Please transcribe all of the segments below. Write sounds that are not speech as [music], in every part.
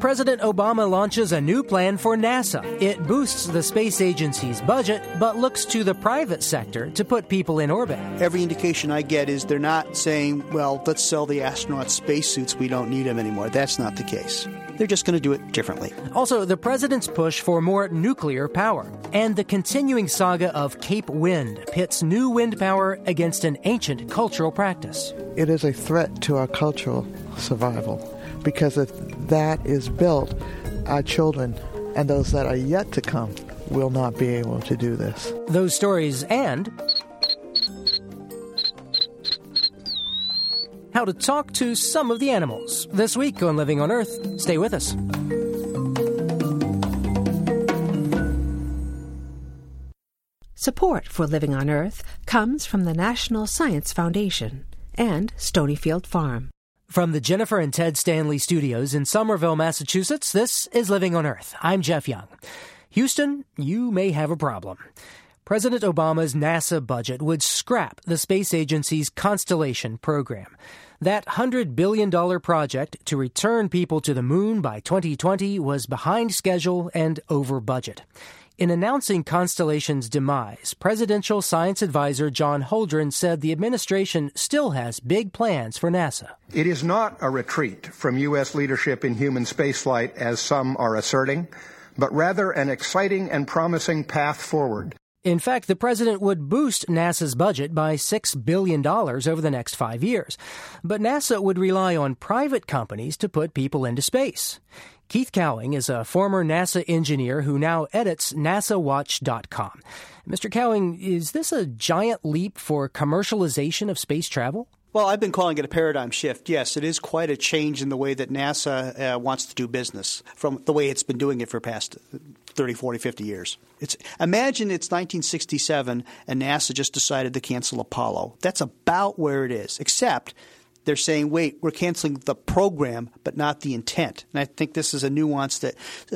President Obama launches a new plan for NASA. It boosts the space agency's budget, but looks to the private sector to put people in orbit. Every indication I get is they're not saying, well, let's sell the astronauts spacesuits, we don't need them anymore. That's not the case. They're just going to do it differently. Also, the president's push for more nuclear power and the continuing saga of Cape Wind pits new wind power against an ancient cultural practice. It is a threat to our cultural survival because if that is built, our children and those that are yet to come will not be able to do this. Those stories and how to talk to some of the animals. This week on Living on Earth, stay with us. Support for Living on Earth comes from the National Science Foundation and Stonyfield Farm. From the Jennifer and Ted Stanley studios in Somerville, Massachusetts, this is Living on Earth. I'm Jeff Young. Houston, you may have a problem. President Obama's NASA budget would scrap the space agency's Constellation program. That $100 billion project to return people to the moon by 2020 was behind schedule and over budget. In announcing Constellation's demise, presidential science advisor John Holdren said the administration still has big plans for NASA. It is not a retreat from U.S. leadership in human spaceflight, as some are asserting, but rather an exciting and promising path forward. In fact, the president would boost NASA's budget by $6 billion over the next five years. But NASA would rely on private companies to put people into space. Keith Cowing is a former NASA engineer who now edits NASAWatch.com. Mr. Cowing, is this a giant leap for commercialization of space travel? Well, I've been calling it a paradigm shift. Yes, it is quite a change in the way that NASA uh, wants to do business from the way it's been doing it for past 30, 40, 50 years. It's imagine it's 1967 and NASA just decided to cancel Apollo. That's about where it is. Except they're saying, wait, we're canceling the program, but not the intent. And I think this is a nuance that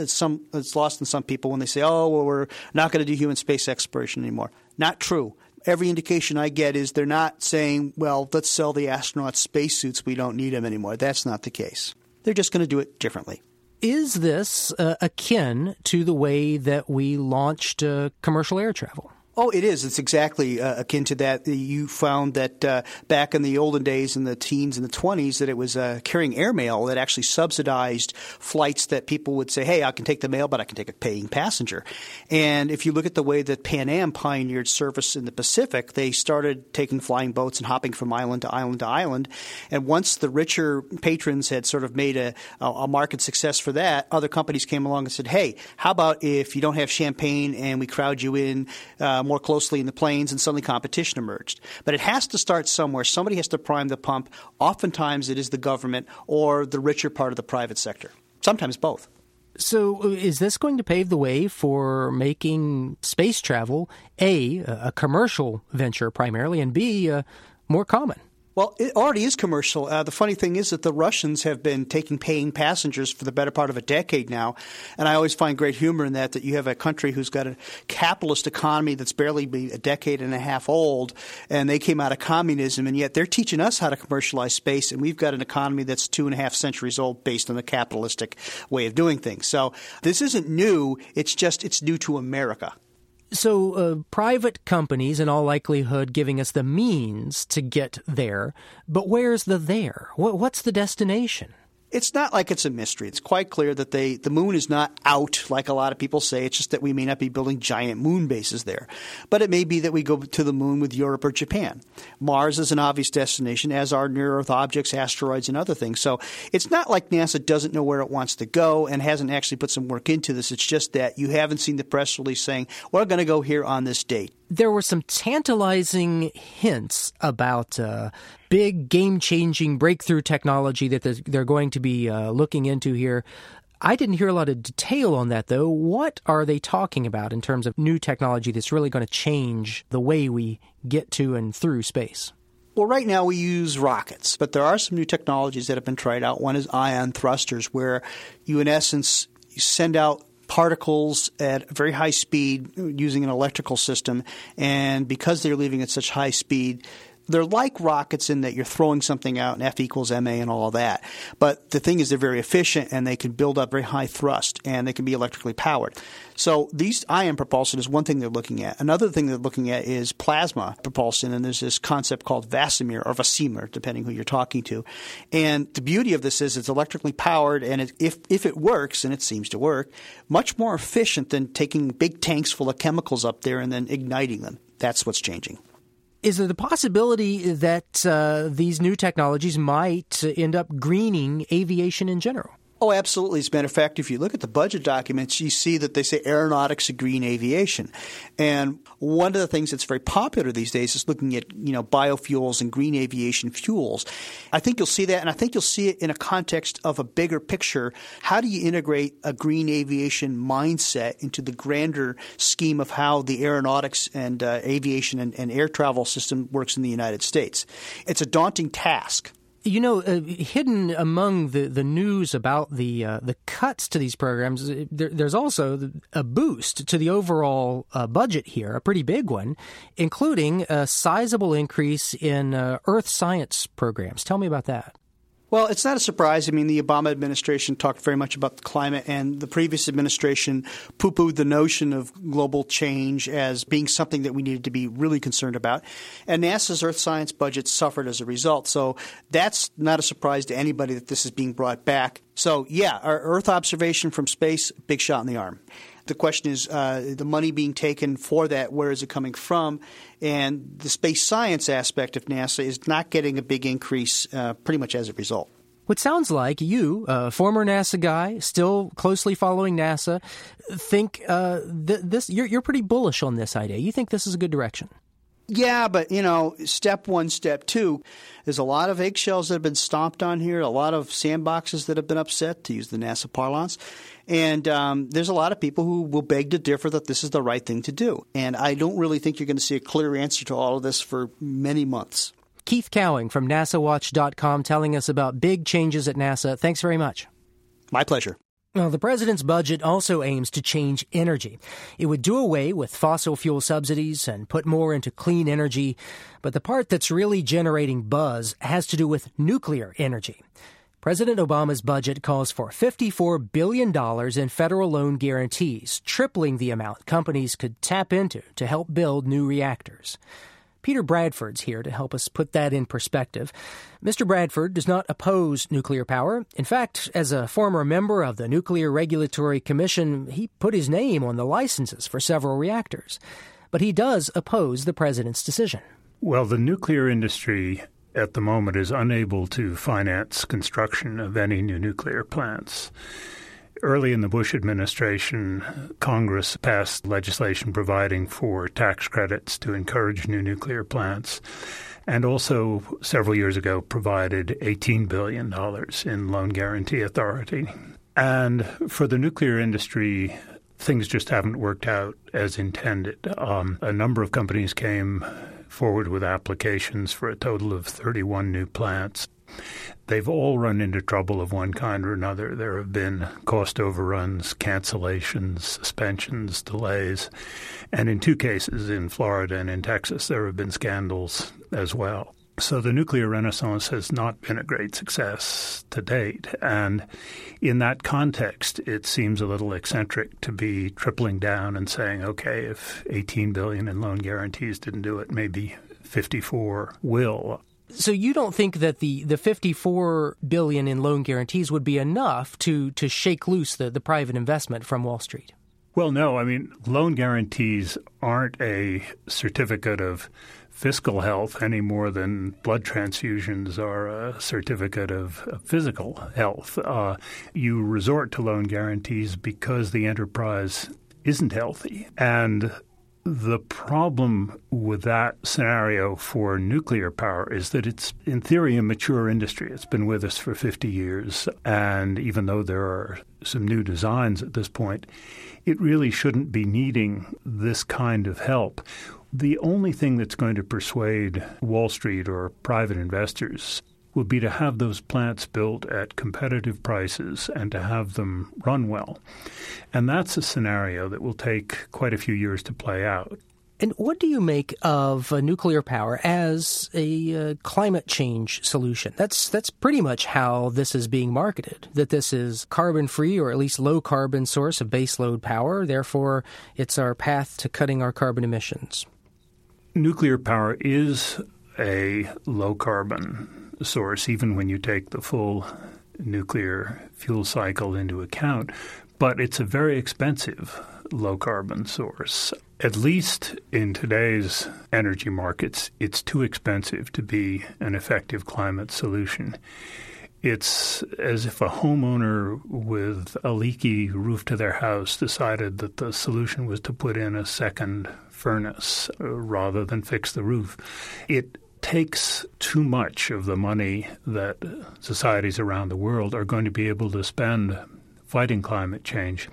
some that's lost in some people when they say, oh, well, we're not going to do human space exploration anymore. Not true. Every indication I get is they're not saying, well, let's sell the astronauts spacesuits, we don't need them anymore. That's not the case. They're just going to do it differently. Is this uh, akin to the way that we launched uh, commercial air travel? Oh, it is. It's exactly uh, akin to that. You found that uh, back in the olden days, in the teens and the 20s, that it was uh, carrying airmail that actually subsidized flights that people would say, hey, I can take the mail, but I can take a paying passenger. And if you look at the way that Pan Am pioneered service in the Pacific, they started taking flying boats and hopping from island to island to island. And once the richer patrons had sort of made a, a market success for that, other companies came along and said, hey, how about if you don't have champagne and we crowd you in? Uh, more closely in the planes, and suddenly competition emerged. But it has to start somewhere. Somebody has to prime the pump. Oftentimes, it is the government or the richer part of the private sector. Sometimes both. So, uh, is this going to pave the way for making space travel a a commercial venture primarily, and b uh, more common? Well, it already is commercial. Uh, the funny thing is that the Russians have been taking paying passengers for the better part of a decade now, and I always find great humor in that. That you have a country who's got a capitalist economy that's barely a decade and a half old, and they came out of communism, and yet they're teaching us how to commercialize space, and we've got an economy that's two and a half centuries old based on the capitalistic way of doing things. So this isn't new. It's just it's new to America. So, uh, private companies, in all likelihood, giving us the means to get there, but where's the there? What's the destination? It's not like it's a mystery. It's quite clear that they the moon is not out like a lot of people say. It's just that we may not be building giant moon bases there. But it may be that we go to the moon with Europe or Japan. Mars is an obvious destination, as are near Earth objects, asteroids, and other things. So it's not like NASA doesn't know where it wants to go and hasn't actually put some work into this. It's just that you haven't seen the press release saying, we're going to go here on this date there were some tantalizing hints about uh, big game changing breakthrough technology that they're going to be uh, looking into here. I didn't hear a lot of detail on that, though. What are they talking about in terms of new technology that's really going to change the way we get to and through space? Well, right now we use rockets, but there are some new technologies that have been tried out. One is ion thrusters, where you, in essence, send out particles at very high speed using an electrical system, and because they're leaving at such high speed, they're like rockets in that you're throwing something out and F equals ma and all of that. But the thing is, they're very efficient and they can build up very high thrust and they can be electrically powered. So these ion propulsion is one thing they're looking at. Another thing they're looking at is plasma propulsion, and there's this concept called Vasimir or Vasimir, depending who you're talking to. And the beauty of this is it's electrically powered, and it, if if it works, and it seems to work, much more efficient than taking big tanks full of chemicals up there and then igniting them. That's what's changing. Is there the possibility that uh, these new technologies might end up greening aviation in general? Oh, absolutely. As a matter of fact, if you look at the budget documents, you see that they say aeronautics and green aviation. And one of the things that's very popular these days is looking at, you know, biofuels and green aviation fuels. I think you'll see that, and I think you'll see it in a context of a bigger picture. How do you integrate a green aviation mindset into the grander scheme of how the aeronautics and uh, aviation and, and air travel system works in the United States? It's a daunting task. You know, uh, hidden among the, the news about the uh, the cuts to these programs, uh, there, there's also a boost to the overall uh, budget here, a pretty big one, including a sizable increase in uh, Earth science programs. Tell me about that. Well, it's not a surprise. I mean, the Obama administration talked very much about the climate, and the previous administration poo pooed the notion of global change as being something that we needed to be really concerned about. And NASA's Earth science budget suffered as a result. So that's not a surprise to anybody that this is being brought back. So, yeah, our Earth observation from space, big shot in the arm. The question is uh, the money being taken for that, where is it coming from? And the space science aspect of NASA is not getting a big increase uh, pretty much as a result. What sounds like you, a former NASA guy, still closely following NASA, think uh, th- this. You're, you're pretty bullish on this idea. You think this is a good direction. Yeah, but you know, step one, step two, there's a lot of eggshells that have been stomped on here, a lot of sandboxes that have been upset, to use the NASA parlance. And um, there's a lot of people who will beg to differ that this is the right thing to do. And I don't really think you're going to see a clear answer to all of this for many months. Keith Cowing from NASAWatch.com telling us about big changes at NASA. Thanks very much. My pleasure. Well, the president's budget also aims to change energy. It would do away with fossil fuel subsidies and put more into clean energy, but the part that's really generating buzz has to do with nuclear energy. President Obama's budget calls for $54 billion in federal loan guarantees, tripling the amount companies could tap into to help build new reactors. Peter Bradford's here to help us put that in perspective. Mr. Bradford does not oppose nuclear power. In fact, as a former member of the Nuclear Regulatory Commission, he put his name on the licenses for several reactors. But he does oppose the president's decision. Well, the nuclear industry at the moment is unable to finance construction of any new nuclear plants. Early in the Bush administration, Congress passed legislation providing for tax credits to encourage new nuclear plants, and also several years ago provided $18 billion in loan guarantee authority. And for the nuclear industry, things just haven't worked out as intended. Um, a number of companies came forward with applications for a total of 31 new plants. They've all run into trouble of one kind or another. There have been cost overruns, cancellations, suspensions, delays. And in two cases, in Florida and in Texas, there have been scandals as well. So the nuclear renaissance has not been a great success to date. And in that context, it seems a little eccentric to be tripling down and saying, okay, if 18 billion in loan guarantees didn't do it, maybe 54 will. So you don't think that the, the 54 billion in loan guarantees would be enough to, to shake loose the, the private investment from Wall Street? Well, no. I mean, loan guarantees aren't a certificate of fiscal health any more than blood transfusions are a certificate of, physical health. Uh, you resort to loan guarantees because the enterprise isn't healthy. And The problem with that scenario for nuclear power is that it's, in theory, a mature industry. It's been with us for 50 years. And even though there are some new designs at this point, it really shouldn't be needing this kind of help. The only thing that's going to persuade Wall Street or private investors would be to have those plants built at competitive prices and to have them run well. And that's a scenario that will take quite a few years to play out. And what do you make of uh, nuclear power as a uh, climate change solution? That's that's pretty much how this is being marketed. That this is carbon free or at least low carbon source of baseload power. Therefore, it's our path to cutting our carbon emissions. Nuclear power is a low carbon source, even when you take the full nuclear fuel cycle into account. But it's a very expensive low carbon source. At least in today's energy markets, it's too expensive to be an effective climate solution. It's as if a homeowner with a leaky roof to their house decided that the solution was to put in a second furnace uh, rather than fix the roof. It takes too much of the money that societies around the world are going to be able to spend fighting climate change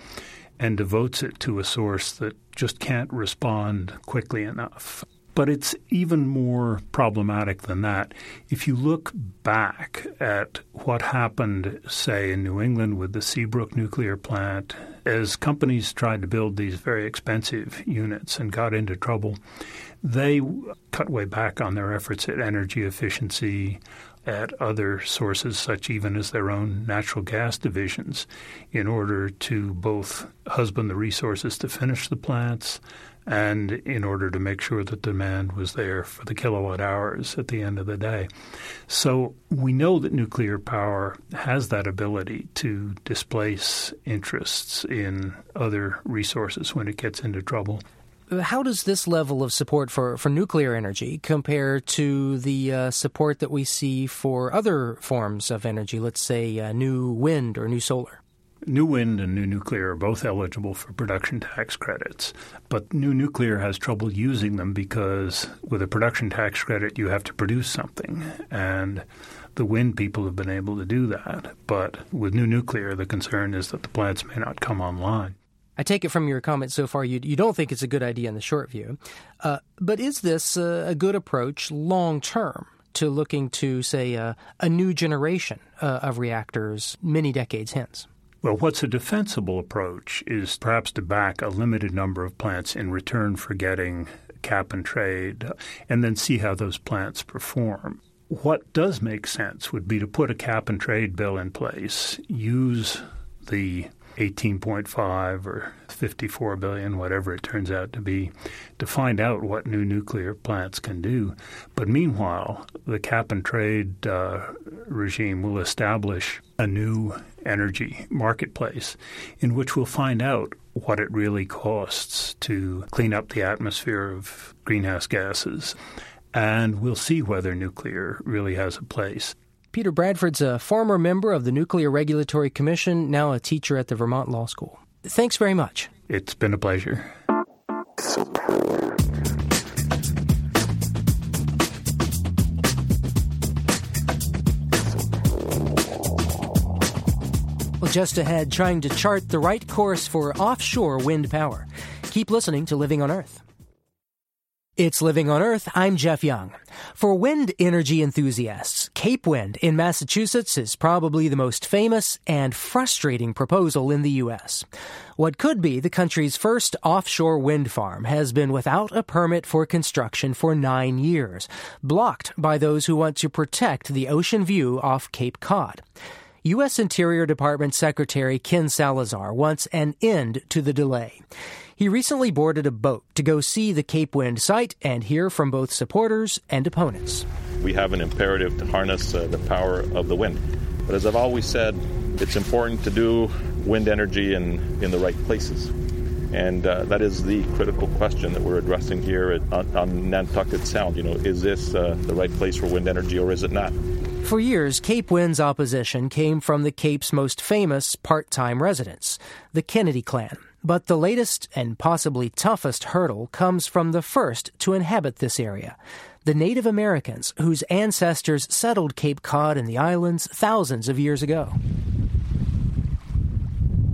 and devotes it to a source that just can't respond quickly enough. But it's even more problematic than that. If you look back at what happened, say, in New England with the Seabrook nuclear plant, as companies tried to build these very expensive units and got into trouble, they cut way back on their efforts at energy efficiency, at other sources, such even as their own natural gas divisions, in order to both husband the resources to finish the plants and in order to make sure that demand was there for the kilowatt hours at the end of the day. So we know that nuclear power has that ability to displace interests in other resources when it gets into trouble how does this level of support for, for nuclear energy compare to the uh, support that we see for other forms of energy, let's say uh, new wind or new solar? New wind and new nuclear are both eligible for production tax credits, but new nuclear has trouble using them because with a production tax credit, you have to produce something. And the wind people have been able to do that. But with new nuclear, the concern is that the plants may not come online. I take it from your comments so far you, you don't think it's a good idea in the short view. Uh, but is this a, a good approach long term to looking to, say, a new generation uh, of reactors many decades hence? Well, what's a defensible approach is perhaps to back a limited number of plants in return for getting cap and trade and then see how those plants perform. What does make sense would be to put a cap and trade bill in place, use the 18.5 or 54 billion, whatever it turns out to be, to find out what new nuclear plants can do. But meanwhile, the cap and trade uh, regime will establish a new energy marketplace in which we'll find out what it really costs to clean up the atmosphere of greenhouse gases. And we'll see whether nuclear really has a place. Peter Bradford's a former member of the Nuclear Regulatory Commission, now a teacher at the Vermont Law School. Thanks very much. It's been a pleasure. Well, just ahead, trying to chart the right course for offshore wind power. Keep listening to Living on Earth. It's Living on Earth. I'm Jeff Young. For wind energy enthusiasts, Cape Wind in Massachusetts is probably the most famous and frustrating proposal in the U.S. What could be the country's first offshore wind farm has been without a permit for construction for nine years, blocked by those who want to protect the ocean view off Cape Cod. U.S. Interior Department Secretary Ken Salazar wants an end to the delay. He recently boarded a boat to go see the Cape Wind site and hear from both supporters and opponents. We have an imperative to harness uh, the power of the wind. But as I've always said, it's important to do wind energy in, in the right places. And uh, that is the critical question that we're addressing here at, on, on, Nantucket Sound. You know, is this uh, the right place for wind energy or is it not? For years, Cape Wind's opposition came from the Cape's most famous part time residents, the Kennedy clan. But the latest and possibly toughest hurdle comes from the first to inhabit this area the Native Americans whose ancestors settled Cape Cod and the islands thousands of years ago.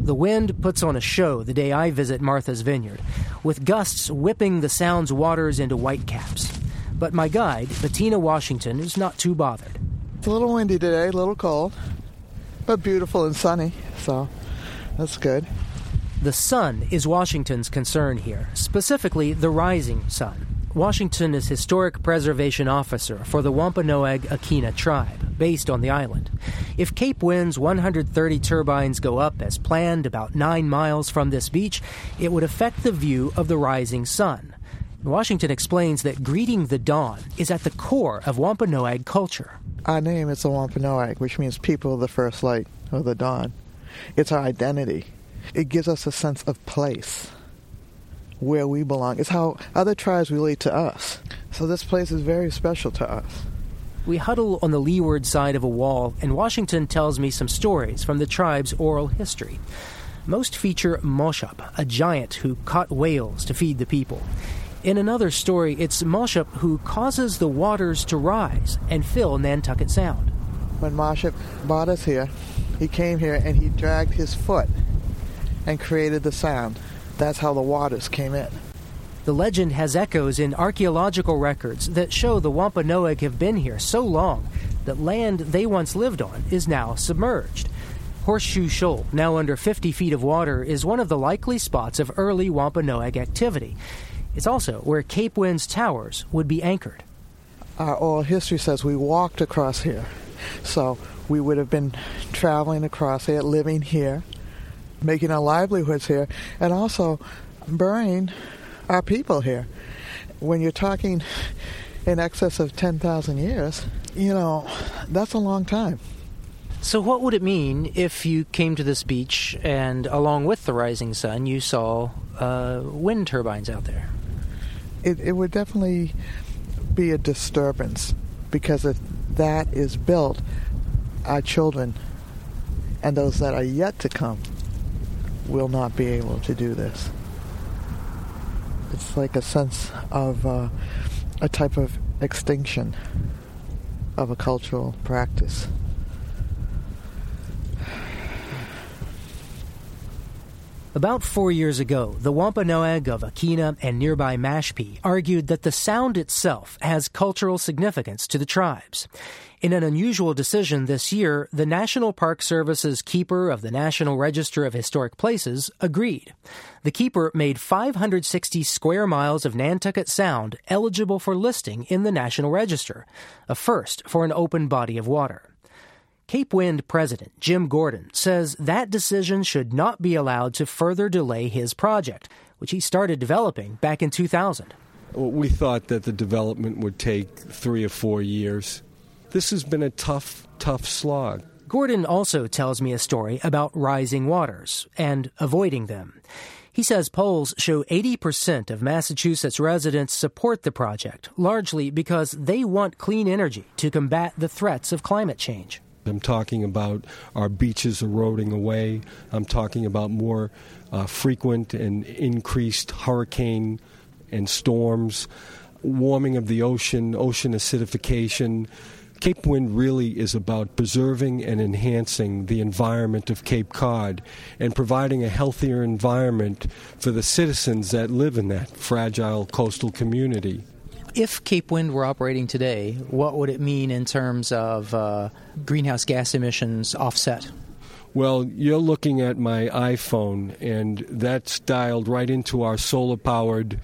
The wind puts on a show the day I visit Martha's Vineyard, with gusts whipping the Sound's waters into whitecaps. But my guide, Bettina Washington, is not too bothered. It's a little windy today, a little cold, but beautiful and sunny, so that's good. The sun is Washington's concern here, specifically the rising sun. Washington is Historic Preservation Officer for the Wampanoag Aquinnah tribe, based on the island. If Cape Wind's 130 turbines go up as planned about nine miles from this beach, it would affect the view of the rising sun. Washington explains that greeting the dawn is at the core of Wampanoag culture. Our name is the Wampanoag, which means people of the first light or the dawn. It's our identity. It gives us a sense of place, where we belong. It's how other tribes relate to us. So this place is very special to us. We huddle on the leeward side of a wall, and Washington tells me some stories from the tribe's oral history. Most feature Moshop, a giant who caught whales to feed the people. In another story, it's Moshop who causes the waters to rise and fill Nantucket Sound. When Moshop brought us here, he came here and he dragged his foot and created the sound. That's how the waters came in. The legend has echoes in archaeological records that show the Wampanoag have been here so long that land they once lived on is now submerged. Horseshoe Shoal, now under 50 feet of water, is one of the likely spots of early Wampanoag activity. It's also where Cape Wind's towers would be anchored. Our oral history says we walked across here. So we would have been traveling across here, living here, making our livelihoods here, and also burying our people here. When you're talking in excess of 10,000 years, you know, that's a long time. So, what would it mean if you came to this beach and, along with the rising sun, you saw uh, wind turbines out there? It, it would definitely be a disturbance because if that is built, our children and those that are yet to come will not be able to do this. It's like a sense of uh, a type of extinction of a cultural practice. About four years ago, the Wampanoag of Aquinnah and nearby Mashpee argued that the sound itself has cultural significance to the tribes. In an unusual decision this year, the National Park Service's keeper of the National Register of Historic Places agreed. The keeper made 560 square miles of Nantucket Sound eligible for listing in the National Register, a first for an open body of water. Cape Wind President Jim Gordon says that decision should not be allowed to further delay his project, which he started developing back in 2000. We thought that the development would take three or four years. This has been a tough, tough slog. Gordon also tells me a story about rising waters and avoiding them. He says polls show 80% of Massachusetts residents support the project, largely because they want clean energy to combat the threats of climate change. I'm talking about our beaches eroding away. I'm talking about more uh, frequent and increased hurricane and storms, warming of the ocean, ocean acidification. Cape Wind really is about preserving and enhancing the environment of Cape Cod and providing a healthier environment for the citizens that live in that fragile coastal community. If Cape Wind were operating today, what would it mean in terms of uh, greenhouse gas emissions offset? Well, you're looking at my iPhone, and that's dialed right into our solar powered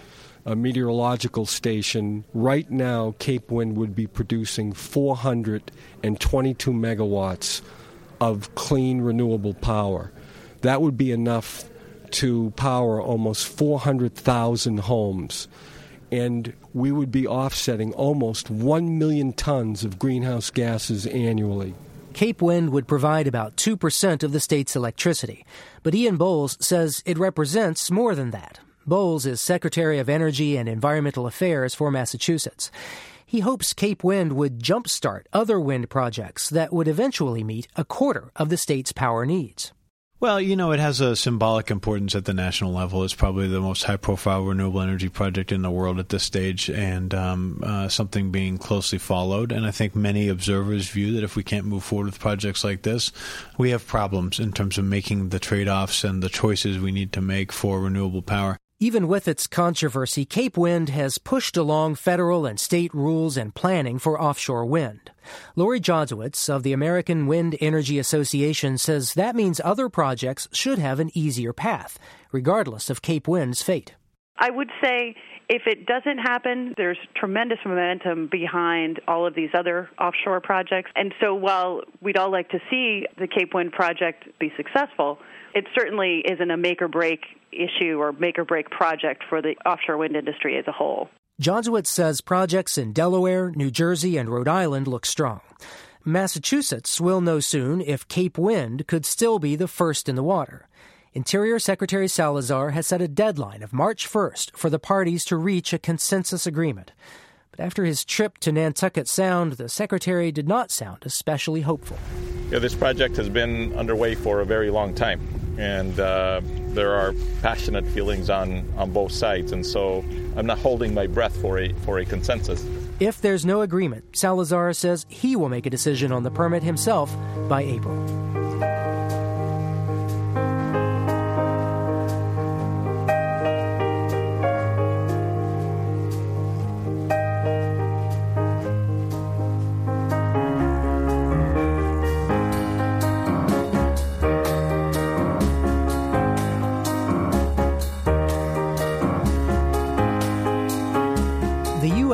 uh, meteorological station. Right now, Cape Wind would be producing 422 megawatts of clean, renewable power. That would be enough to power almost 400,000 homes and we would be offsetting almost 1 million tons of greenhouse gases annually. Cape Wind would provide about 2% of the state's electricity, but Ian Bowles says it represents more than that. Bowles is Secretary of Energy and Environmental Affairs for Massachusetts. He hopes Cape Wind would jumpstart other wind projects that would eventually meet a quarter of the state's power needs. Well, you know, it has a symbolic importance at the national level. It's probably the most high profile renewable energy project in the world at this stage, and um, uh, something being closely followed. And I think many observers view that if we can't move forward with projects like this, we have problems in terms of making the trade offs and the choices we need to make for renewable power. Even with its controversy, Cape Wind has pushed along federal and state rules and planning for offshore wind. Laurie Jodziewicz of the American Wind Energy Association says that means other projects should have an easier path, regardless of Cape Wind's fate. I would say if it doesn't happen, there's tremendous momentum behind all of these other offshore projects. And so while we'd all like to see the Cape Wind project be successful, it certainly isn't a make or break issue or make or break project for the offshore wind industry as a whole. Jodziewicz says projects in Delaware, New Jersey, and Rhode Island look strong. Massachusetts will know soon if Cape Wind could still be the first in the water. Interior Secretary Salazar has set a deadline of March 1st for the parties to reach a consensus agreement. But after his trip to Nantucket Sound, the Secretary did not sound especially hopeful. Yeah, this project has been underway for a very long time, and uh, there are passionate feelings on, on both sides, and so I'm not holding my breath for a, for a consensus. If there's no agreement, Salazar says he will make a decision on the permit himself by April.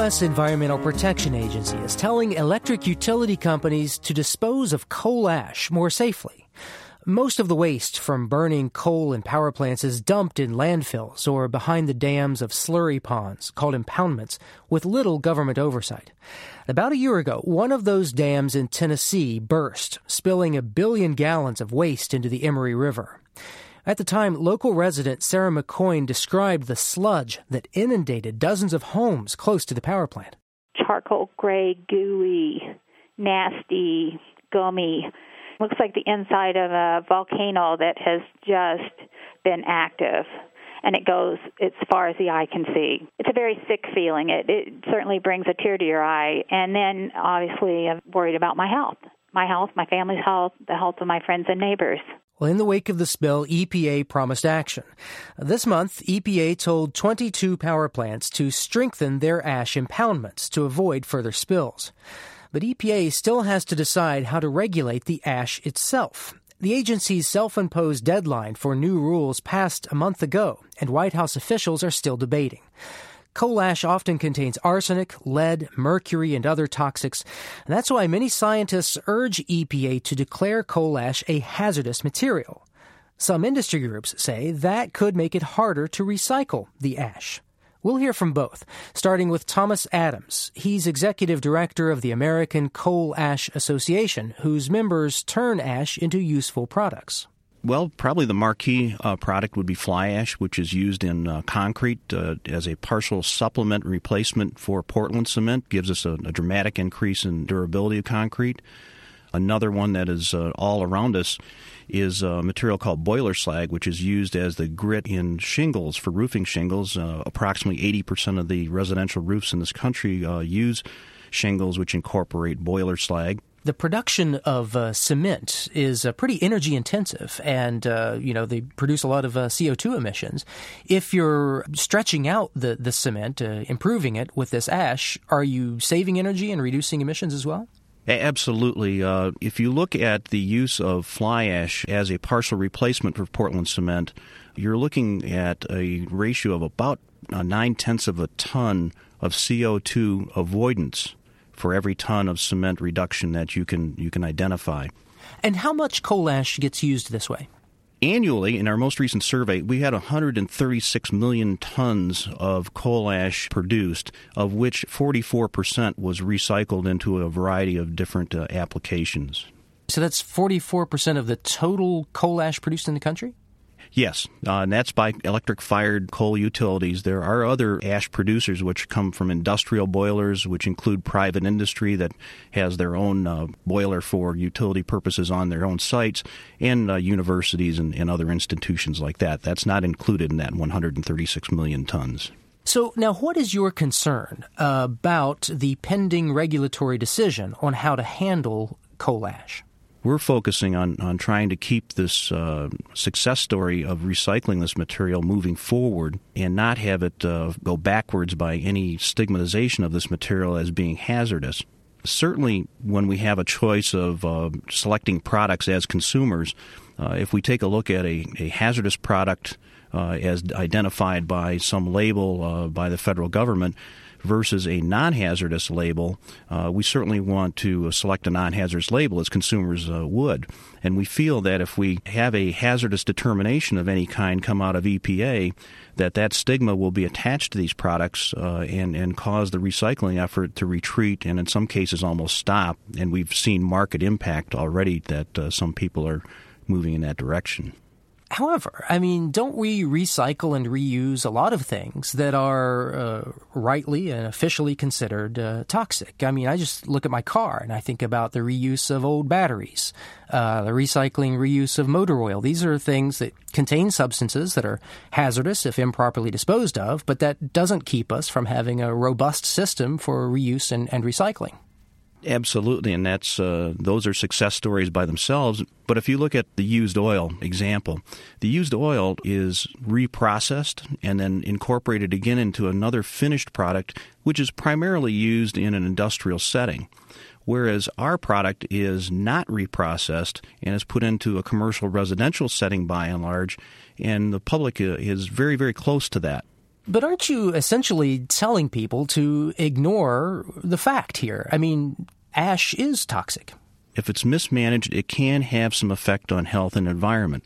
U.S. Environmental Protection Agency is telling electric utility companies to dispose of coal ash more safely. Most of the waste from burning coal in power plants is dumped in landfills or behind the dams of slurry ponds, called impoundments, with little government oversight. About a year ago, one of those dams in Tennessee burst, spilling a billion gallons of waste into the Emory River. At the time, local resident Sarah McCoyne described the sludge that inundated dozens of homes close to the power plant. Charcoal gray, gooey, nasty, gummy. Looks like the inside of a volcano that has just been active and it goes as far as the eye can see. It's a very sick feeling. It, it certainly brings a tear to your eye. And then, obviously, I'm worried about my health my health, my family's health, the health of my friends and neighbors. Well, in the wake of the spill, EPA promised action. This month, EPA told 22 power plants to strengthen their ash impoundments to avoid further spills. But EPA still has to decide how to regulate the ash itself. The agency's self imposed deadline for new rules passed a month ago, and White House officials are still debating. Coal ash often contains arsenic, lead, mercury, and other toxics. And that's why many scientists urge EPA to declare coal ash a hazardous material. Some industry groups say that could make it harder to recycle the ash. We'll hear from both, starting with Thomas Adams. He's executive director of the American Coal Ash Association, whose members turn ash into useful products. Well, probably the marquee uh, product would be fly ash, which is used in uh, concrete uh, as a partial supplement replacement for Portland cement. Gives us a, a, dramatic increase in durability of concrete. Another one that is uh, all around us is a material called boiler slag, which is used as the grit in shingles for roofing shingles. Uh, approximately 80% of the residential roofs in this country uh, use shingles which incorporate boiler slag the production of uh, cement is uh, pretty energy intensive, and uh, you know they produce a lot of uh, CO two emissions. If you're stretching out the the cement, uh, improving it with this ash, are you saving energy and reducing emissions as well? Absolutely. Uh, if you look at the use of fly ash as a partial replacement for Portland cement, you're looking at a ratio of about nine tenths of a ton of CO2 avoidance for every ton of cement reduction that you can you can identify. And how much coal ash gets used this way? Annually, in our most recent survey, we had 136 million tons of coal ash produced, of which 44% was recycled into a variety of different uh, applications. So that's 44% of the total coal ash produced in the country? Yes, uh, and that's by electric fired coal utilities. There are other ash producers which come from industrial boilers, which include private industry that has their own uh, boiler for utility purposes on their own sites, and uh, universities and, and other institutions like that. That's not included in that 136 million tons. So, now what is your concern about the pending regulatory decision on how to handle coal ash? We're focusing on, on trying to keep this uh, success story of recycling this material moving forward and not have it uh, go backwards by any stigmatization of this material as being hazardous. Certainly, when we have a choice of uh, selecting products as consumers, uh, if we take a look at a, a hazardous product uh, as identified by some label uh, by the federal government, versus a non hazardous label, uh, we certainly want to select a non hazardous label as consumers uh, would. And we feel that if we have a hazardous determination of any kind come out of EPA, that that stigma will be attached to these products uh, and, and cause the recycling effort to retreat and in some cases almost stop. And we've seen market impact already that uh, some people are moving in that direction. However, I mean, don't we recycle and reuse a lot of things that are uh, rightly and officially considered uh, toxic? I mean, I just look at my car and I think about the reuse of old batteries, uh, the recycling, reuse of motor oil. These are things that contain substances that are hazardous if improperly disposed of, but that doesn't keep us from having a robust system for reuse and, and recycling. Absolutely, and that's uh, those are success stories by themselves. But if you look at the used oil example, the used oil is reprocessed and then incorporated again into another finished product, which is primarily used in an industrial setting. Whereas our product is not reprocessed and is put into a commercial residential setting by and large, and the public uh, is very, very close to that. But aren't you essentially telling people to ignore the fact here? I mean, ash is toxic. If it's mismanaged, it can have some effect on health and environment.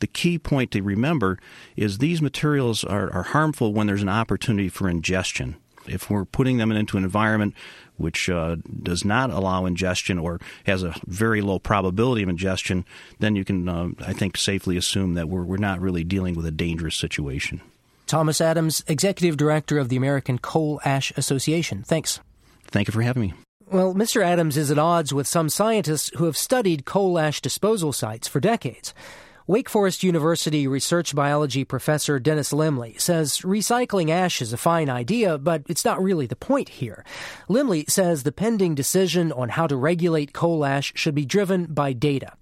The key point to remember is these materials are, are harmful when there's an opportunity for ingestion. If we're putting them into an environment which uh, does not allow ingestion or has a very low probability of ingestion, then you can, uh, I think, safely assume that we're, we're not really dealing with a dangerous situation. Thomas Adams, Executive Director of the American Coal Ash Association. Thanks. Thank you for having me. Well, Mr. Adams is at odds with some scientists who have studied coal ash disposal sites for decades. Wake Forest University research biology professor Dennis Lemly says recycling ash is a fine idea, but it's not really the point here. Lemly says the pending decision on how to regulate coal ash should be driven by data.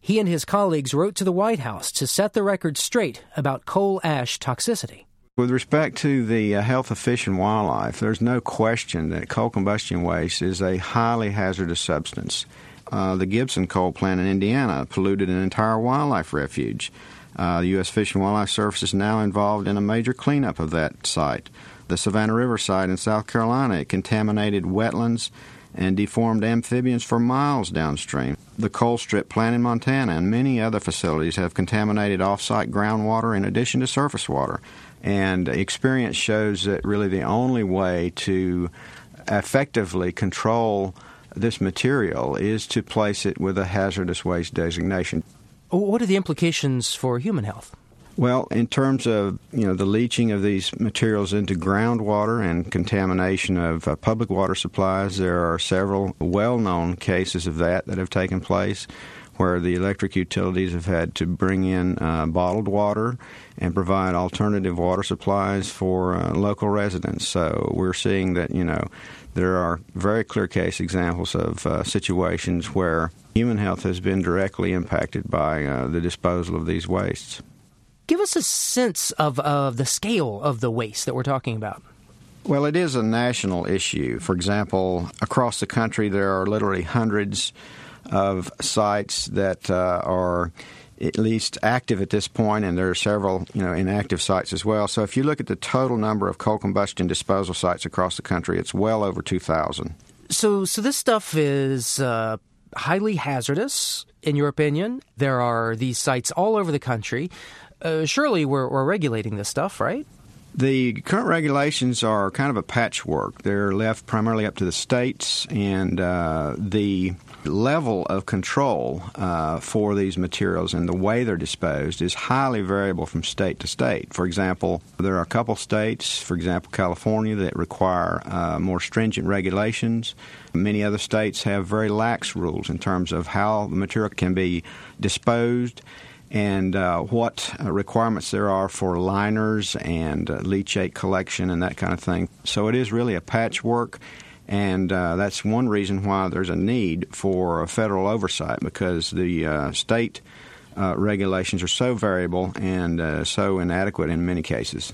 He and his colleagues wrote to the White House to set the record straight about coal ash toxicity. With respect to the uh, health of fish and wildlife, there's no question that coal combustion waste is a highly hazardous substance. Uh, the Gibson coal plant in Indiana polluted an entire wildlife refuge. Uh, the U.S. Fish and Wildlife Service is now involved in a major cleanup of that site. The Savannah River site in South Carolina contaminated wetlands and deformed amphibians for miles downstream. The Colstrip plant in Montana and many other facilities have contaminated off-site groundwater in addition to surface water. And experience shows that really the only way to effectively control this material is to place it with a hazardous waste designation. What are the implications for human health? Well, in terms of you know the leaching of these materials into groundwater and contamination of uh, public water supplies, there are several well-known cases of that that have taken place, where the electric utilities have had to bring in uh, bottled water and provide alternative water supplies for uh, local residents. So we're seeing that you know there are very clear case examples of uh, situations where human health has been directly impacted by uh, the disposal of these wastes. Give us a sense of, of the scale of the waste that we're talking about. Well, it is a national issue. For example, across the country, there are literally hundreds of sites that uh, are at least active at this point, and there are several, you know, inactive sites as well. So, if you look at the total number of coal combustion disposal sites across the country, it's well over two thousand. So, so this stuff is uh, highly hazardous, in your opinion. There are these sites all over the country. Uh, surely we're, we're regulating this stuff, right? The current regulations are kind of a patchwork. They're left primarily up to the states, and uh, the level of control uh, for these materials and the way they're disposed is highly variable from state to state. For example, there are a couple states, for example, California, that require uh, more stringent regulations. Many other states have very lax rules in terms of how the material can be disposed and uh, what uh, requirements there are for liners and uh, leachate collection and that kind of thing. So it is really a patchwork, and uh, that's one reason why there's a need for federal oversight because the uh, state uh, regulations are so variable and so inadequate in many cases.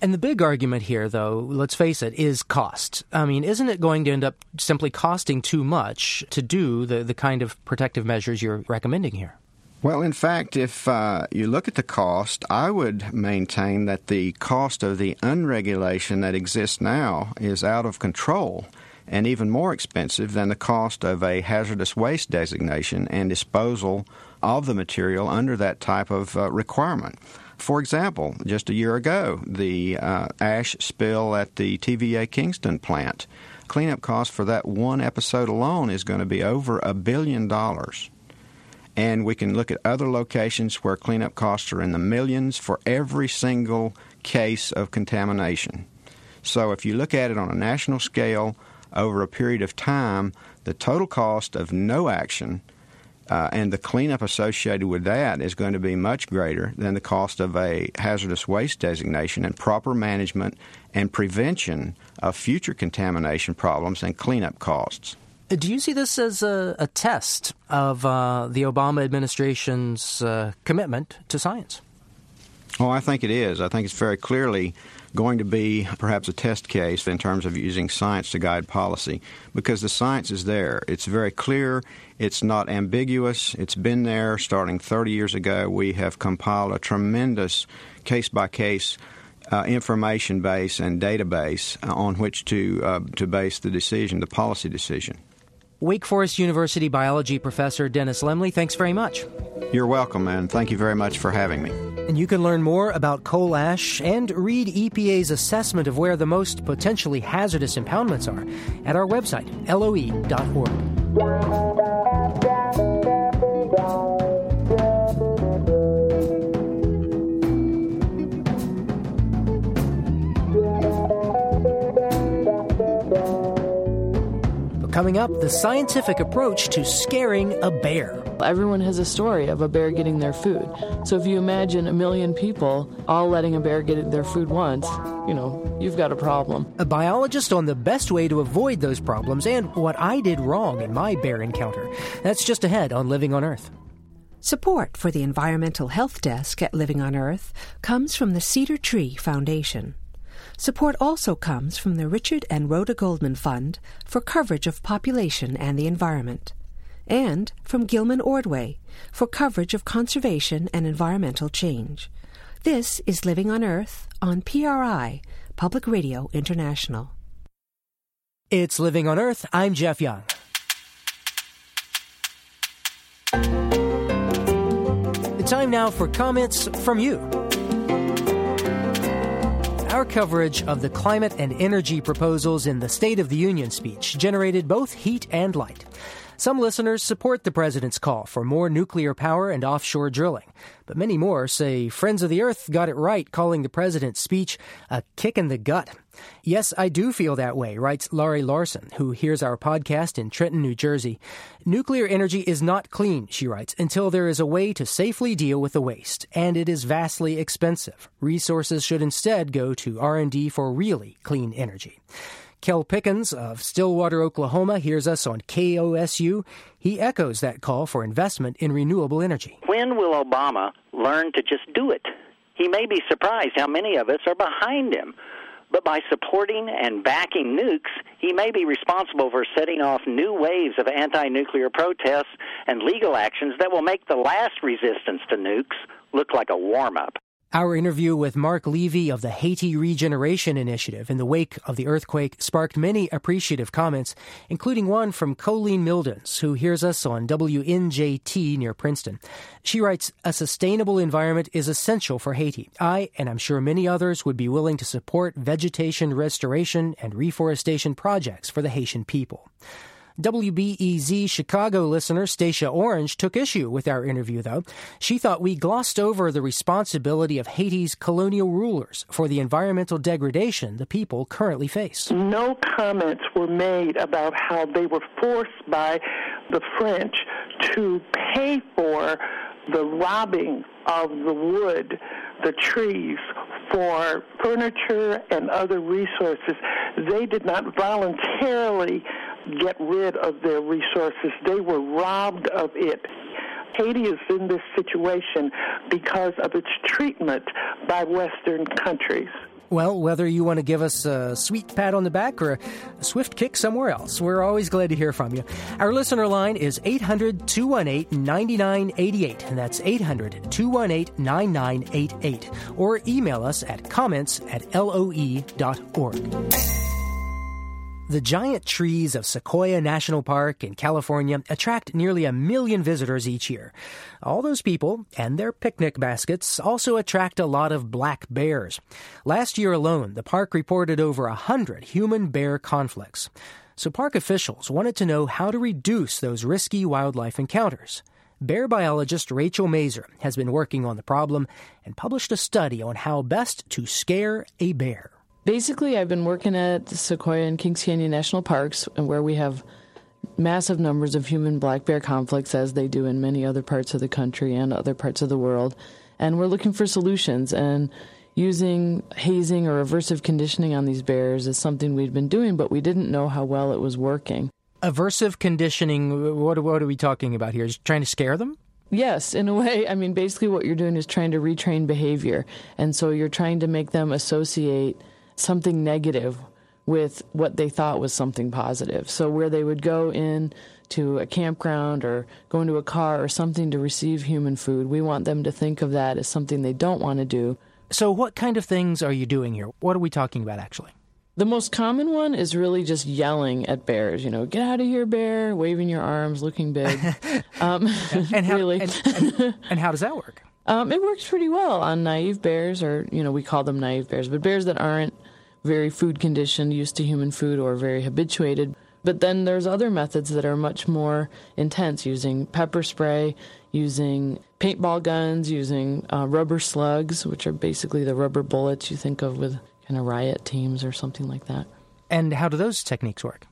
And the big argument here, though, let's face it, is cost. I mean, isn't it going to end up simply costing too much to do the, the kind of protective measures you're recommending here? Well, in fact, if uh, you look at the cost, I would maintain that the cost of the unregulation that exists now is out of control and even more expensive than the cost of a hazardous waste designation and disposal of the material under that type of uh, requirement. For example, just a year ago, the uh, ash spill at the TVA Kingston plant, cleanup cost for that one episode alone is going to be over a billion dollars. And we can look at other locations where cleanup costs are in the millions for every single case of contamination. So if you look at it on a national scale over a period of time, the total cost of no action uh, and the cleanup associated with that is going to be much greater than the cost of a hazardous waste designation and proper management and prevention of future contamination problems and cleanup costs. Do you see this as a, a test of uh, the Obama administration's uh, commitment to science? Oh, I think it is. I think it's very clearly going to be perhaps a test case in terms of using science to guide policy because the science is there. It's very clear, it's not ambiguous, it's been there starting 30 years ago. We have compiled a tremendous case by case uh, information base and database uh, on which to uh, to base the decision, the policy decision. Wake Forest University biology professor Dennis Lemly, thanks very much. You're welcome, and thank you very much for having me. And you can learn more about coal ash and read EPA's assessment of where the most potentially hazardous impoundments are at our website, loe.org. Coming up, the scientific approach to scaring a bear. Everyone has a story of a bear getting their food. So if you imagine a million people all letting a bear get their food once, you know, you've got a problem. A biologist on the best way to avoid those problems and what I did wrong in my bear encounter. That's just ahead on Living on Earth. Support for the Environmental Health Desk at Living on Earth comes from the Cedar Tree Foundation. Support also comes from the Richard and Rhoda Goldman Fund for coverage of population and the environment, and from Gilman Ordway for coverage of conservation and environmental change. This is Living on Earth on PRI, Public Radio International. It's Living on Earth. I'm Jeff Young. Time now for comments from you. Our coverage of the climate and energy proposals in the State of the Union speech generated both heat and light. Some listeners support the president's call for more nuclear power and offshore drilling, but many more say Friends of the Earth got it right calling the president's speech a kick in the gut. Yes, I do feel that way, writes Laurie Larson, who hears our podcast in Trenton, New Jersey. Nuclear energy is not clean, she writes, until there is a way to safely deal with the waste, and it is vastly expensive. Resources should instead go to R&D for really clean energy. Kel Pickens of Stillwater, Oklahoma, hears us on KOSU. He echoes that call for investment in renewable energy. When will Obama learn to just do it? He may be surprised how many of us are behind him. But by supporting and backing nukes, he may be responsible for setting off new waves of anti nuclear protests and legal actions that will make the last resistance to nukes look like a warm up. Our interview with Mark Levy of the Haiti Regeneration Initiative in the wake of the earthquake sparked many appreciative comments, including one from Colleen Mildens, who hears us on WNJT near Princeton. She writes, A sustainable environment is essential for Haiti. I, and I'm sure many others, would be willing to support vegetation restoration and reforestation projects for the Haitian people. WBEZ Chicago listener Stacia Orange took issue with our interview, though. She thought we glossed over the responsibility of Haiti's colonial rulers for the environmental degradation the people currently face. No comments were made about how they were forced by the French to pay for the robbing of the wood, the trees, for furniture and other resources. They did not voluntarily get rid of their resources. They were robbed of it. Haiti is in this situation because of its treatment by Western countries. Well, whether you want to give us a sweet pat on the back or a swift kick somewhere else, we're always glad to hear from you. Our listener line is 800 218 9988, and that's 800 218 9988. Or email us at comments at loe.org. The giant trees of Sequoia National Park in California attract nearly a million visitors each year. All those people and their picnic baskets also attract a lot of black bears. Last year alone, the park reported over a hundred human bear conflicts. So park officials wanted to know how to reduce those risky wildlife encounters. Bear biologist Rachel Mazur has been working on the problem and published a study on how best to scare a bear. Basically, I've been working at Sequoia and Kings Canyon National Parks, where we have massive numbers of human black bear conflicts, as they do in many other parts of the country and other parts of the world. And we're looking for solutions. And using hazing or aversive conditioning on these bears is something we'd been doing, but we didn't know how well it was working. Aversive conditioning, what, what are we talking about here? Just trying to scare them? Yes, in a way. I mean, basically, what you're doing is trying to retrain behavior. And so you're trying to make them associate something negative with what they thought was something positive. So where they would go in to a campground or go into a car or something to receive human food, we want them to think of that as something they don't want to do. So what kind of things are you doing here? What are we talking about actually? The most common one is really just yelling at bears. You know, get out of here, bear! Waving your arms, looking big. [laughs] um, and how, [laughs] really, and, and, and how does that work? Um, it works pretty well on naive bears, or you know, we call them naive bears, but bears that aren't very food conditioned, used to human food, or very habituated. But then there's other methods that are much more intense, using pepper spray, using paintball guns, using uh, rubber slugs, which are basically the rubber bullets you think of with kind of riot teams or something like that. And how do those techniques work?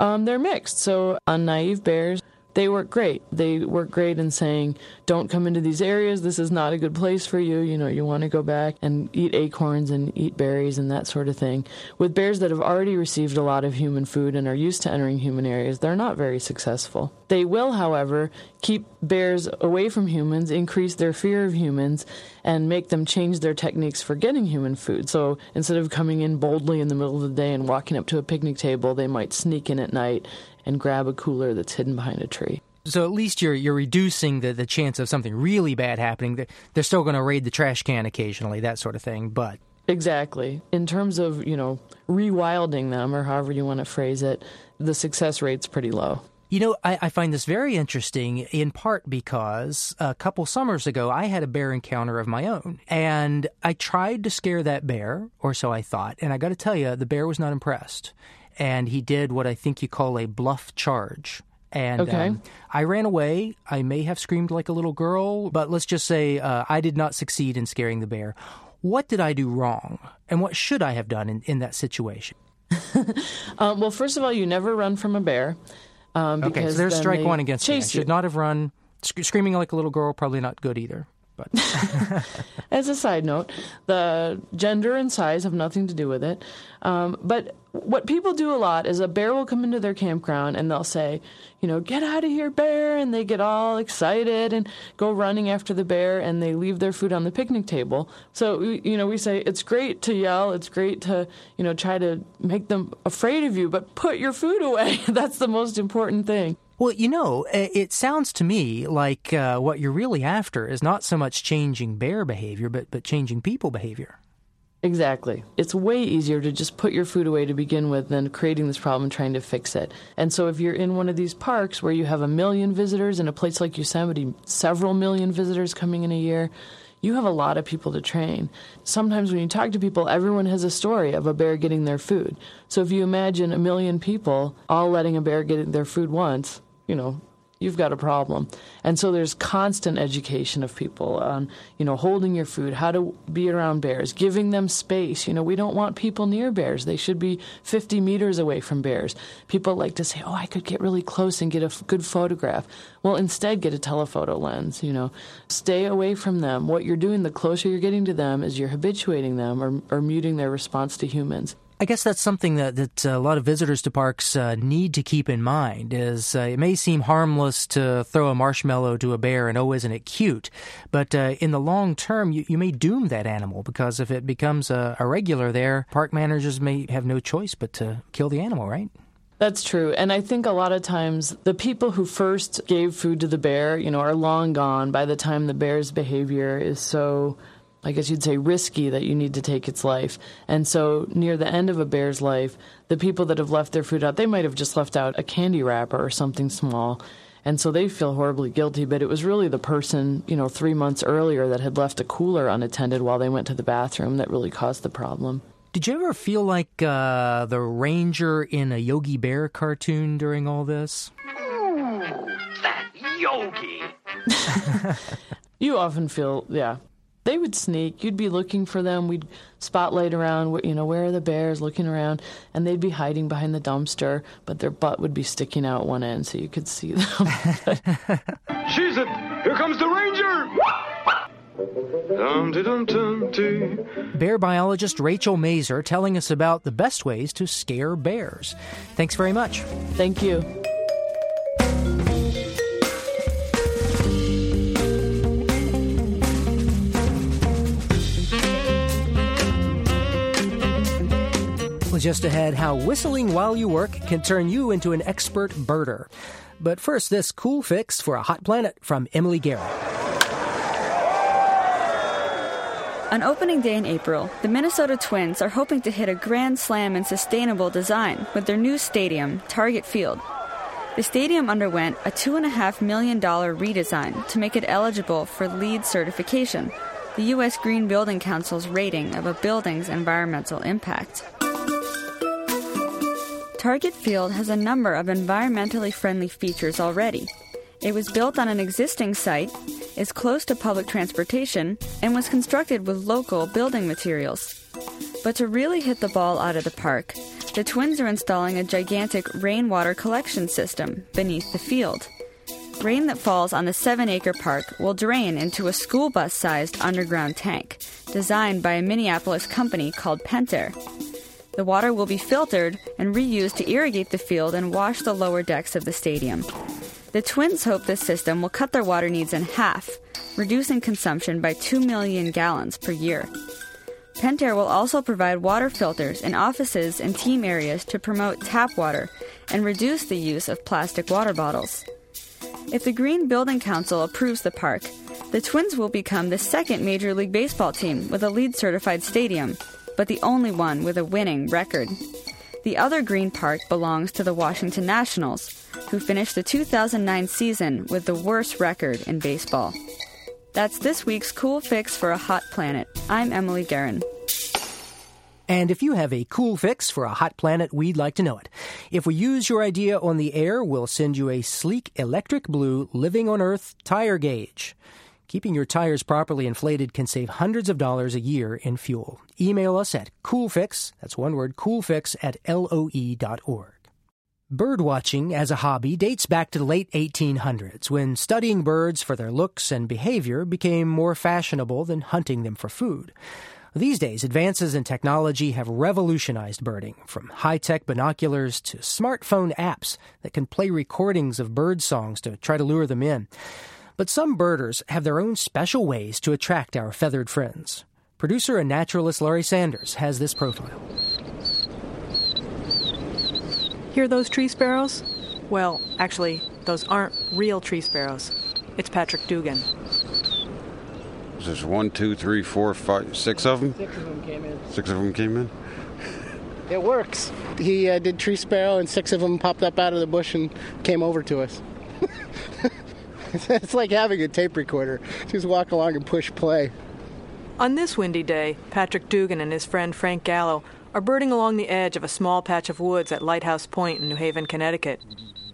Um, they're mixed. So on naive bears, they work great. They work great in saying, don't come into these areas. This is not a good place for you. You know, you want to go back and eat acorns and eat berries and that sort of thing. With bears that have already received a lot of human food and are used to entering human areas, they're not very successful. They will, however, keep bears away from humans, increase their fear of humans, and make them change their techniques for getting human food. So instead of coming in boldly in the middle of the day and walking up to a picnic table, they might sneak in at night and grab a cooler that's hidden behind a tree. So at least you're you're reducing the, the chance of something really bad happening. They're still going to raid the trash can occasionally, that sort of thing. But exactly in terms of you know rewilding them or however you want to phrase it, the success rate's pretty low. You know, I, I, find this very interesting in part because a couple summers ago I had a bear encounter of my own. And I tried to scare that bear, or so I thought. And I got to tell you, the bear was not impressed and he did what I think you call a bluff charge. And okay. um, I ran away. I may have screamed like a little girl, but let's just say uh, I did not succeed in scaring the bear. What did I do wrong? And what should I have done in, in that situation? um, [laughs] well, first of all, you never run from a bear. Um, okay, so there's strike one against me. I should you. not have run. Sc- screaming like a little girl, probably not good either. But [laughs] as a side note, the gender and size have nothing to do with it. Um, but what people do a lot is a bear will come into their campground and they'll say, you know, get out of here, bear, and they get all excited and go running after the bear and they leave their food on the picnic table. So you know, we say it's great to yell, it's great to you know try to make them afraid of you, but put your food away. [laughs] That's the most important thing. Well, you know, it sounds to me like uh, what you're really after is not so much changing bear behavior, but, but changing people behavior. Exactly. It's way easier to just put your food away to begin with than creating this problem and trying to fix it. And so if you're in one of these parks where you have a million visitors in a place like Yosemite, several million visitors coming in a year, you have a lot of people to train. Sometimes when you talk to people, everyone has a story of a bear getting their food. So if you imagine a million people all letting a bear get their food once, you know, you've got a problem. And so there's constant education of people on, you know, holding your food, how to be around bears, giving them space. You know, we don't want people near bears. They should be 50 meters away from bears. People like to say, oh, I could get really close and get a f- good photograph. Well, instead, get a telephoto lens, you know. Stay away from them. What you're doing, the closer you're getting to them, is you're habituating them or, or muting their response to humans. I guess that's something that, that a lot of visitors to parks uh, need to keep in mind. Is uh, it may seem harmless to throw a marshmallow to a bear and oh, isn't it cute? But uh, in the long term, you, you may doom that animal because if it becomes a, a regular there, park managers may have no choice but to kill the animal, right? That's true. And I think a lot of times the people who first gave food to the bear, you know, are long gone by the time the bear's behavior is so I guess you'd say risky that you need to take its life. And so near the end of a bear's life, the people that have left their food out, they might have just left out a candy wrapper or something small. And so they feel horribly guilty, but it was really the person, you know, three months earlier that had left a cooler unattended while they went to the bathroom that really caused the problem. Did you ever feel like uh, the ranger in a Yogi Bear cartoon during all this? Ooh, that Yogi! [laughs] [laughs] you often feel, yeah, they would sneak. You'd be looking for them. We'd spotlight around, you know, where are the bears, looking around, and they'd be hiding behind the dumpster, but their butt would be sticking out one end so you could see [laughs] them. She's it! Here comes the ranger! Bear biologist Rachel Mazur telling us about the best ways to scare bears. Thanks very much. Thank you. Just ahead how whistling while you work can turn you into an expert birder. But first, this cool fix for a hot planet from Emily Guerin. On opening day in April, the Minnesota Twins are hoping to hit a grand slam in sustainable design with their new stadium, Target Field. The stadium underwent a $2.5 million redesign to make it eligible for LEED certification, the U.S. Green Building Council's rating of a building's environmental impact. Target Field has a number of environmentally friendly features already. It was built on an existing site, is close to public transportation, and was constructed with local building materials. But to really hit the ball out of the park, the Twins are installing a gigantic rainwater collection system beneath the field. Rain that falls on the seven acre park will drain into a school bus sized underground tank, designed by a Minneapolis company called Pentair. The water will be filtered and reused to irrigate the field and wash the lower decks of the stadium. The Twins hope this system will cut their water needs in half, reducing consumption by 2 million gallons per year. Pentair will also provide water filters in offices and team areas to promote tap water and reduce the use of plastic water bottles. If the Green Building Council approves the park, the Twins will become the second Major League Baseball team with a LEED certified stadium but the only one with a winning record. The other Green Park belongs to the Washington Nationals, who finished the 2009 season with the worst record in baseball. That's this week's cool fix for a hot planet. I'm Emily Guerin. And if you have a cool fix for a hot planet, we'd like to know it. If we use your idea on the air, we'll send you a sleek electric blue Living on Earth tire gauge. Keeping your tires properly inflated can save hundreds of dollars a year in fuel. Email us at coolfix, that's one word, coolfix at loe.org. Birdwatching as a hobby dates back to the late 1800s when studying birds for their looks and behavior became more fashionable than hunting them for food. These days, advances in technology have revolutionized birding, from high tech binoculars to smartphone apps that can play recordings of bird songs to try to lure them in. But some birders have their own special ways to attract our feathered friends. Producer and naturalist Laurie Sanders has this profile. Hear those tree sparrows? Well, actually, those aren't real tree sparrows. It's Patrick Dugan. There's one, two, three, four, five, six of them? Six of them came in. Six of them came in? It works. He uh, did tree sparrow, and six of them popped up out of the bush and came over to us. [laughs] [laughs] it's like having a tape recorder. Just walk along and push play. On this windy day, Patrick Dugan and his friend Frank Gallo are birding along the edge of a small patch of woods at Lighthouse Point in New Haven, Connecticut.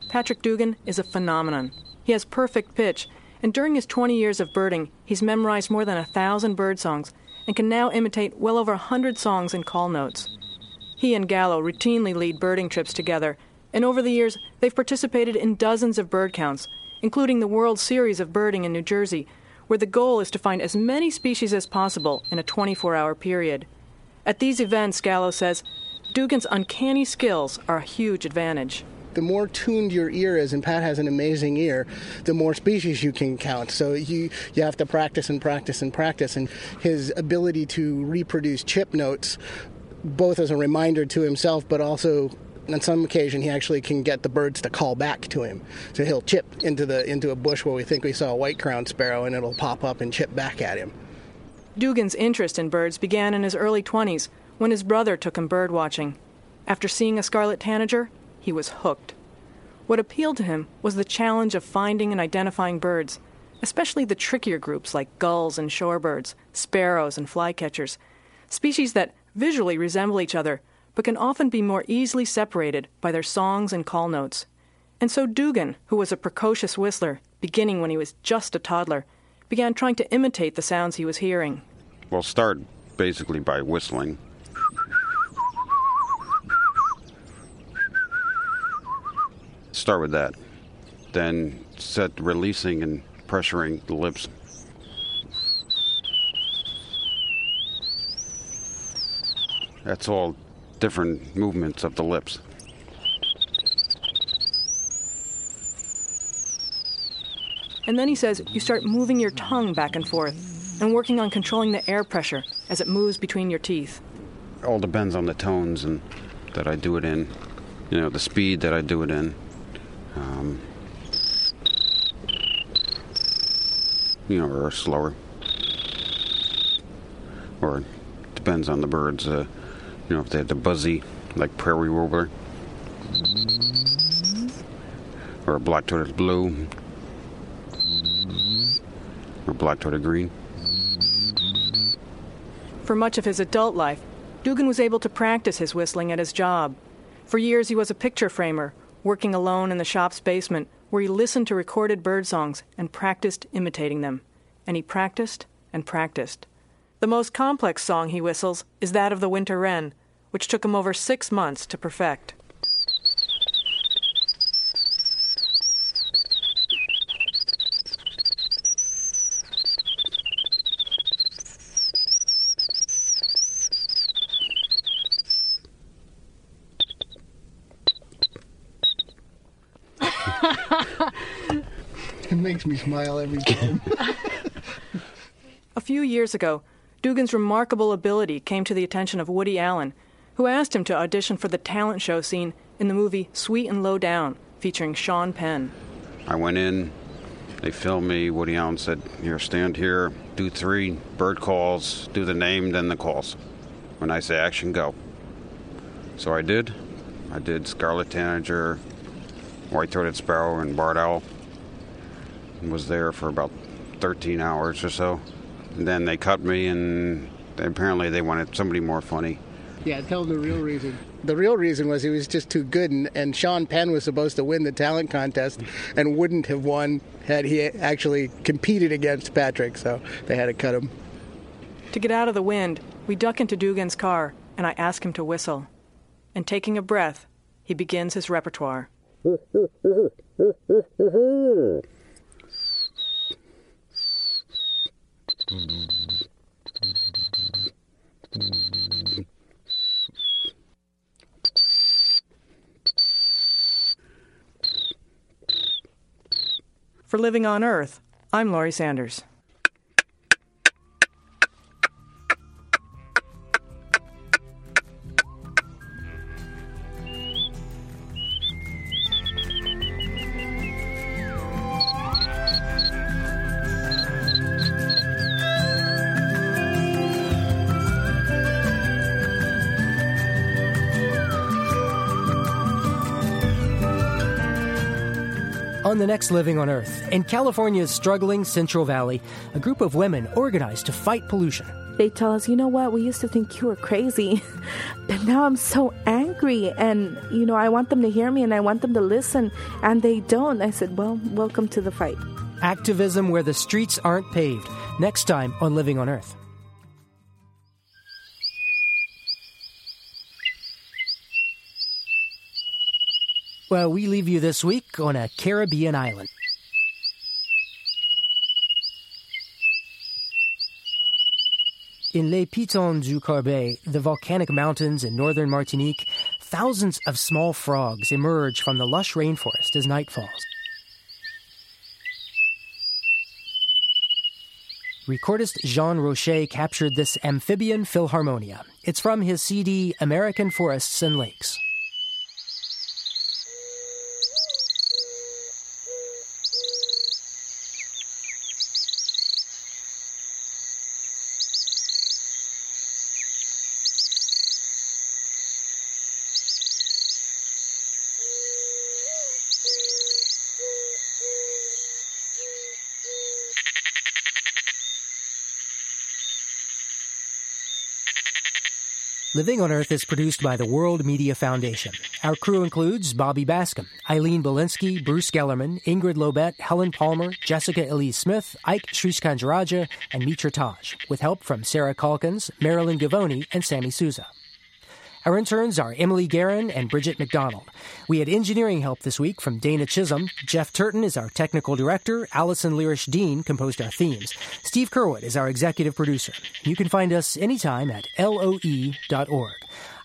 Patrick Dugan is a phenomenon. He has perfect pitch, and during his 20 years of birding, he's memorized more than a thousand bird songs and can now imitate well over a hundred songs and call notes. He and Gallo routinely lead birding trips together, and over the years, they've participated in dozens of bird counts, including the World Series of Birding in New Jersey, where the goal is to find as many species as possible in a 24 hour period. At these events, Gallo says, Dugan's uncanny skills are a huge advantage. The more tuned your ear is, and Pat has an amazing ear, the more species you can count. So you, you have to practice and practice and practice. And his ability to reproduce chip notes, both as a reminder to himself, but also on some occasion he actually can get the birds to call back to him. So he'll chip into the into a bush where we think we saw a white crowned sparrow and it'll pop up and chip back at him. Dugan's interest in birds began in his early 20s when his brother took him bird watching. After seeing a scarlet tanager, he was hooked. What appealed to him was the challenge of finding and identifying birds, especially the trickier groups like gulls and shorebirds, sparrows and flycatchers, species that visually resemble each other but can often be more easily separated by their songs and call notes. And so Dugan, who was a precocious whistler, beginning when he was just a toddler, began trying to imitate the sounds he was hearing. Well, start basically by whistling. Start with that. Then set releasing and pressuring the lips. That's all different movements of the lips. And then he says you start moving your tongue back and forth and working on controlling the air pressure as it moves between your teeth. All depends on the tones and that I do it in. You know, the speed that I do it in. Um, you know, or slower. Or depends on the birds. Uh, you know, if they have the buzzy, like prairie warbler, or a black-throated blue, or black-throated green. For much of his adult life, Dugan was able to practice his whistling at his job. For years, he was a picture framer, working alone in the shop's basement, where he listened to recorded bird songs and practiced imitating them. And he practiced and practiced. The most complex song he whistles is that of the winter wren, which took him over six months to perfect. [laughs] it makes me smile every time. [laughs] A few years ago, Dugan's remarkable ability came to the attention of Woody Allen, who asked him to audition for the talent show scene in the movie Sweet and Lowdown, featuring Sean Penn. I went in, they filmed me. Woody Allen said, Here, stand here, do three bird calls, do the name, then the calls. When I say action, go. So I did. I did Scarlet Tanager, White Throated Sparrow, and Barred Owl. Was there for about 13 hours or so. And then they cut me, and apparently they wanted somebody more funny. Yeah, tell them the real reason. The real reason was he was just too good, and, and Sean Penn was supposed to win the talent contest and wouldn't have won had he actually competed against Patrick, so they had to cut him. To get out of the wind, we duck into Dugan's car, and I ask him to whistle. And taking a breath, he begins his repertoire. [laughs] For Living on Earth, I'm Laurie Sanders. On the next Living on Earth, in California's struggling Central Valley, a group of women organized to fight pollution. They tell us, you know what, we used to think you were crazy, [laughs] but now I'm so angry. And, you know, I want them to hear me and I want them to listen, and they don't. I said, well, welcome to the fight. Activism where the streets aren't paved. Next time on Living on Earth. Well, we leave you this week on a Caribbean island. In Les Pitons du Carbet, the volcanic mountains in northern Martinique, thousands of small frogs emerge from the lush rainforest as night falls. Recordist Jean Roche captured this amphibian philharmonia. It's from his CD American Forests and Lakes. Living on Earth is produced by the World Media Foundation. Our crew includes Bobby Bascom, Eileen Bolinsky, Bruce Gellerman, Ingrid Lobet, Helen Palmer, Jessica Elise Smith, Ike Sriskandarajah, and Mitra Taj, with help from Sarah Calkins, Marilyn Gavoni, and Sammy Souza. Our interns are Emily Guerin and Bridget McDonald. We had engineering help this week from Dana Chisholm. Jeff Turton is our technical director. Allison Lirish Dean composed our themes. Steve Curwood is our executive producer. You can find us anytime at loe.org.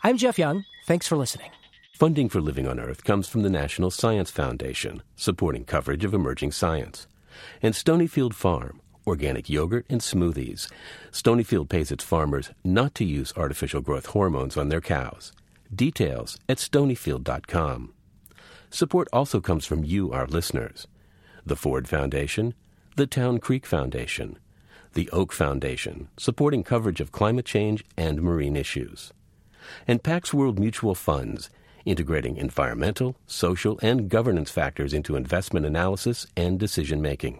I'm Jeff Young. Thanks for listening. Funding for Living on Earth comes from the National Science Foundation, supporting coverage of emerging science, and Stonyfield Farm organic yogurt, and smoothies. Stonyfield pays its farmers not to use artificial growth hormones on their cows. Details at stonyfield.com. Support also comes from you, our listeners. The Ford Foundation, the Town Creek Foundation, the Oak Foundation, supporting coverage of climate change and marine issues, and Pax World Mutual Funds, integrating environmental, social, and governance factors into investment analysis and decision making